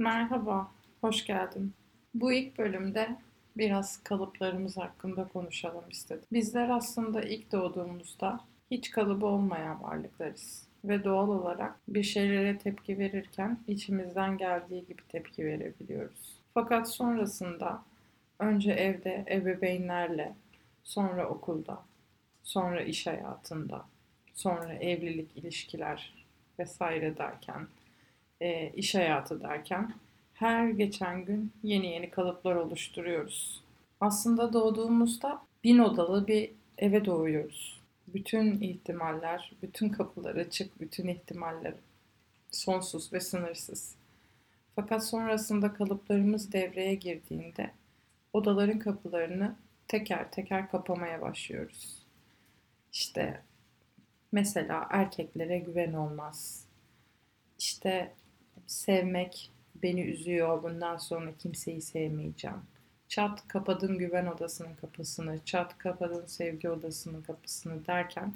Merhaba, hoş geldin. Bu ilk bölümde biraz kalıplarımız hakkında konuşalım istedim. Bizler aslında ilk doğduğumuzda hiç kalıbı olmayan varlıklarız. Ve doğal olarak bir şeylere tepki verirken içimizden geldiği gibi tepki verebiliyoruz. Fakat sonrasında önce evde ebeveynlerle, sonra okulda, sonra iş hayatında, sonra evlilik, ilişkiler vesaire derken e, iş hayatı derken her geçen gün yeni yeni kalıplar oluşturuyoruz. Aslında doğduğumuzda bin odalı bir eve doğuyoruz. Bütün ihtimaller, bütün kapılar açık, bütün ihtimaller sonsuz ve sınırsız. Fakat sonrasında kalıplarımız devreye girdiğinde odaların kapılarını teker teker kapamaya başlıyoruz. İşte mesela erkeklere güven olmaz. İşte sevmek beni üzüyor. Bundan sonra kimseyi sevmeyeceğim. Çat kapadın güven odasının kapısını, çat kapadın sevgi odasının kapısını derken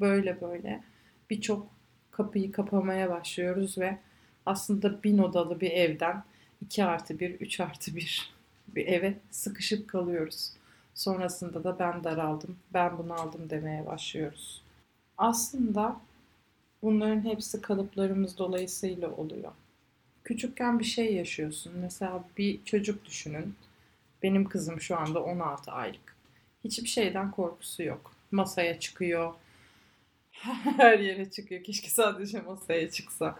böyle böyle birçok kapıyı kapamaya başlıyoruz ve aslında bin odalı bir evden 2 artı 1, 3 artı 1 bir eve sıkışıp kalıyoruz. Sonrasında da ben daraldım, ben bunu aldım demeye başlıyoruz. Aslında bunların hepsi kalıplarımız dolayısıyla oluyor küçükken bir şey yaşıyorsun. Mesela bir çocuk düşünün. Benim kızım şu anda 16 aylık. Hiçbir şeyden korkusu yok. Masaya çıkıyor. Her yere çıkıyor. Keşke sadece masaya çıksa.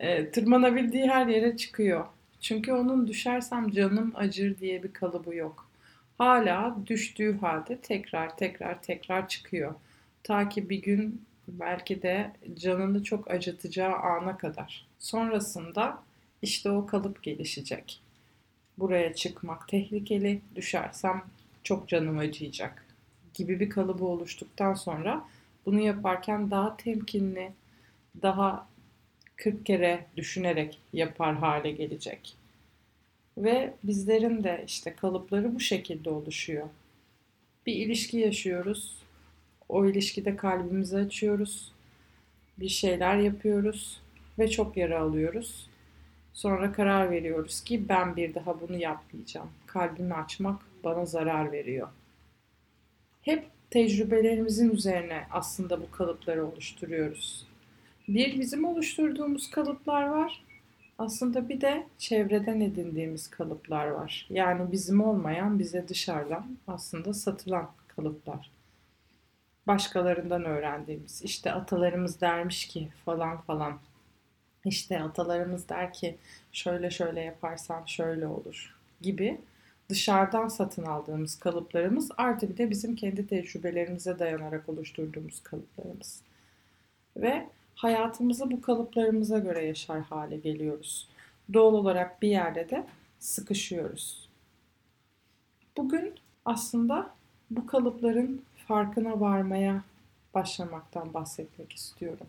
E, tırmanabildiği her yere çıkıyor. Çünkü onun düşersem canım acır diye bir kalıbı yok. Hala düştüğü halde tekrar tekrar tekrar çıkıyor. Ta ki bir gün belki de canını çok acıtacağı ana kadar. Sonrasında işte o kalıp gelişecek. Buraya çıkmak tehlikeli, düşersem çok canım acıyacak gibi bir kalıbı oluştuktan sonra bunu yaparken daha temkinli, daha 40 kere düşünerek yapar hale gelecek. Ve bizlerin de işte kalıpları bu şekilde oluşuyor. Bir ilişki yaşıyoruz. O ilişkide kalbimizi açıyoruz. Bir şeyler yapıyoruz ve çok yara alıyoruz. Sonra karar veriyoruz ki ben bir daha bunu yapmayacağım. Kalbimi açmak bana zarar veriyor. Hep tecrübelerimizin üzerine aslında bu kalıpları oluşturuyoruz. Bir bizim oluşturduğumuz kalıplar var. Aslında bir de çevreden edindiğimiz kalıplar var. Yani bizim olmayan bize dışarıdan aslında satılan kalıplar. Başkalarından öğrendiğimiz. İşte atalarımız dermiş ki falan falan işte atalarımız der ki şöyle şöyle yaparsan şöyle olur gibi dışarıdan satın aldığımız kalıplarımız artı bir de bizim kendi tecrübelerimize dayanarak oluşturduğumuz kalıplarımız. Ve hayatımızı bu kalıplarımıza göre yaşar hale geliyoruz. Doğal olarak bir yerde de sıkışıyoruz. Bugün aslında bu kalıpların farkına varmaya başlamaktan bahsetmek istiyorum.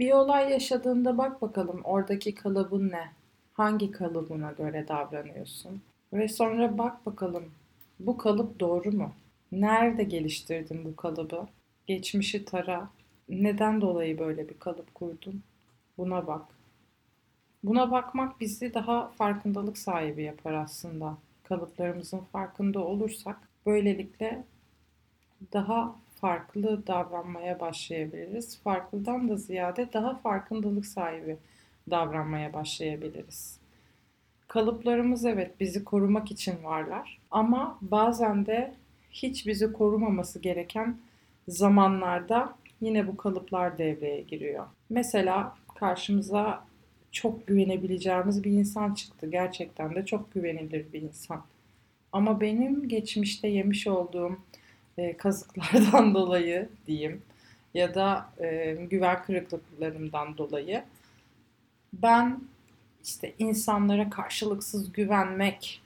Bir olay yaşadığında bak bakalım oradaki kalıbın ne? Hangi kalıbına göre davranıyorsun? Ve sonra bak bakalım bu kalıp doğru mu? Nerede geliştirdin bu kalıbı? Geçmişi tara. Neden dolayı böyle bir kalıp kurdun? Buna bak. Buna bakmak bizi daha farkındalık sahibi yapar aslında. Kalıplarımızın farkında olursak böylelikle daha farklı davranmaya başlayabiliriz. Farklıdan da ziyade daha farkındalık sahibi davranmaya başlayabiliriz. Kalıplarımız evet bizi korumak için varlar ama bazen de hiç bizi korumaması gereken zamanlarda yine bu kalıplar devreye giriyor. Mesela karşımıza çok güvenebileceğimiz bir insan çıktı. Gerçekten de çok güvenilir bir insan. Ama benim geçmişte yemiş olduğum e, kazıklardan dolayı diyeyim ya da e, güven kırıklıklarımdan dolayı ben işte insanlara karşılıksız güvenmek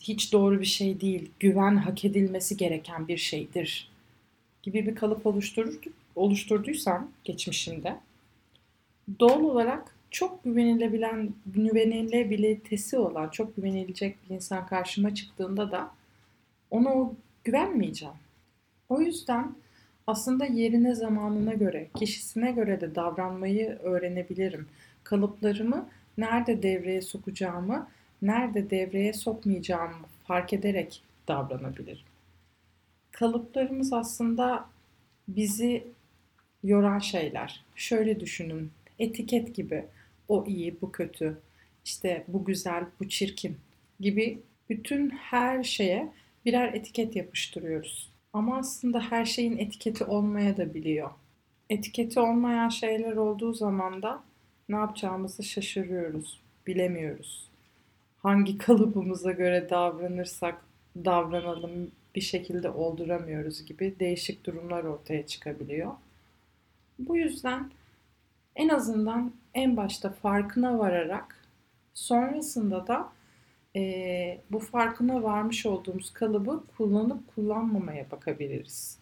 hiç doğru bir şey değil. Güven hak edilmesi gereken bir şeydir gibi bir kalıp oluşturur, oluşturduysam geçmişimde doğal olarak çok güvenilebilen, güvenilebilitesi olan, çok güvenilecek bir insan karşıma çıktığında da onu o güvenmeyeceğim. O yüzden aslında yerine zamanına göre, kişisine göre de davranmayı öğrenebilirim. Kalıplarımı nerede devreye sokacağımı, nerede devreye sokmayacağımı fark ederek davranabilirim. Kalıplarımız aslında bizi yoran şeyler. Şöyle düşünün, etiket gibi. O iyi, bu kötü, işte bu güzel, bu çirkin gibi bütün her şeye birer etiket yapıştırıyoruz. Ama aslında her şeyin etiketi olmaya da biliyor. Etiketi olmayan şeyler olduğu zaman da ne yapacağımızı şaşırıyoruz, bilemiyoruz. Hangi kalıbımıza göre davranırsak davranalım bir şekilde olduramıyoruz gibi değişik durumlar ortaya çıkabiliyor. Bu yüzden en azından en başta farkına vararak sonrasında da e, bu farkına varmış olduğumuz kalıbı kullanıp kullanmamaya bakabiliriz.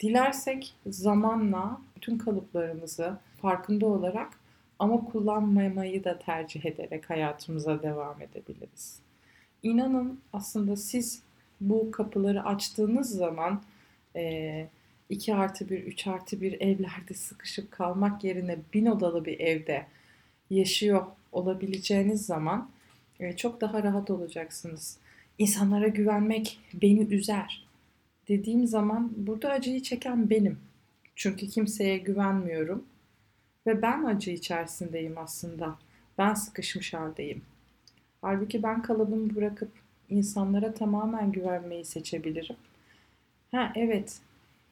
Dilersek zamanla bütün kalıplarımızı farkında olarak ama kullanmamayı da tercih ederek hayatımıza devam edebiliriz. İnanın aslında siz bu kapıları açtığınız zaman e, 2 artı 1, 3 artı 1 evlerde sıkışıp kalmak yerine bin odalı bir evde yaşıyor olabileceğiniz zaman çok daha rahat olacaksınız. İnsanlara güvenmek beni üzer dediğim zaman burada acıyı çeken benim. Çünkü kimseye güvenmiyorum ve ben acı içerisindeyim aslında. Ben sıkışmış haldeyim. Halbuki ben kalıbımı bırakıp insanlara tamamen güvenmeyi seçebilirim. Ha evet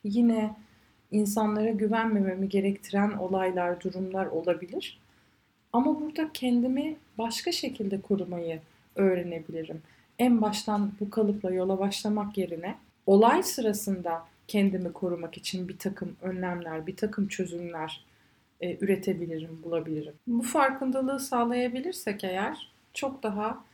yine insanlara güvenmememi gerektiren olaylar, durumlar olabilir. Ama burada kendimi başka şekilde korumayı öğrenebilirim. En baştan bu kalıpla yola başlamak yerine olay sırasında kendimi korumak için bir takım önlemler, bir takım çözümler e, üretebilirim, bulabilirim. Bu farkındalığı sağlayabilirsek eğer çok daha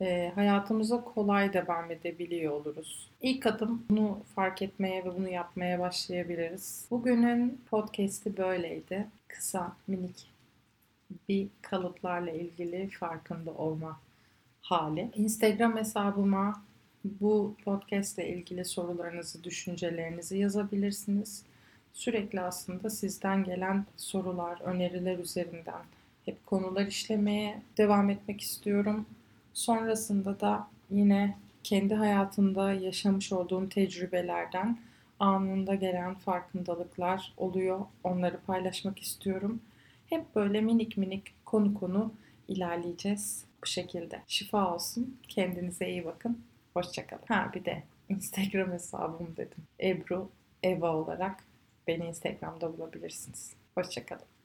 e, hayatımıza kolay devam edebiliyor oluruz. İlk adım bunu fark etmeye ve bunu yapmaya başlayabiliriz. Bugünün podcast'i böyleydi. Kısa, minik bir kalıplarla ilgili farkında olma hali. Instagram hesabıma bu podcast ile ilgili sorularınızı, düşüncelerinizi yazabilirsiniz. Sürekli aslında sizden gelen sorular, öneriler üzerinden hep konular işlemeye devam etmek istiyorum. Sonrasında da yine kendi hayatında yaşamış olduğum tecrübelerden anında gelen farkındalıklar oluyor. Onları paylaşmak istiyorum. Hep böyle minik minik konu konu ilerleyeceğiz bu şekilde. Şifa olsun. Kendinize iyi bakın. Hoşçakalın. Ha bir de Instagram hesabım dedim. Ebru Eva olarak beni Instagram'da bulabilirsiniz. Hoşçakalın.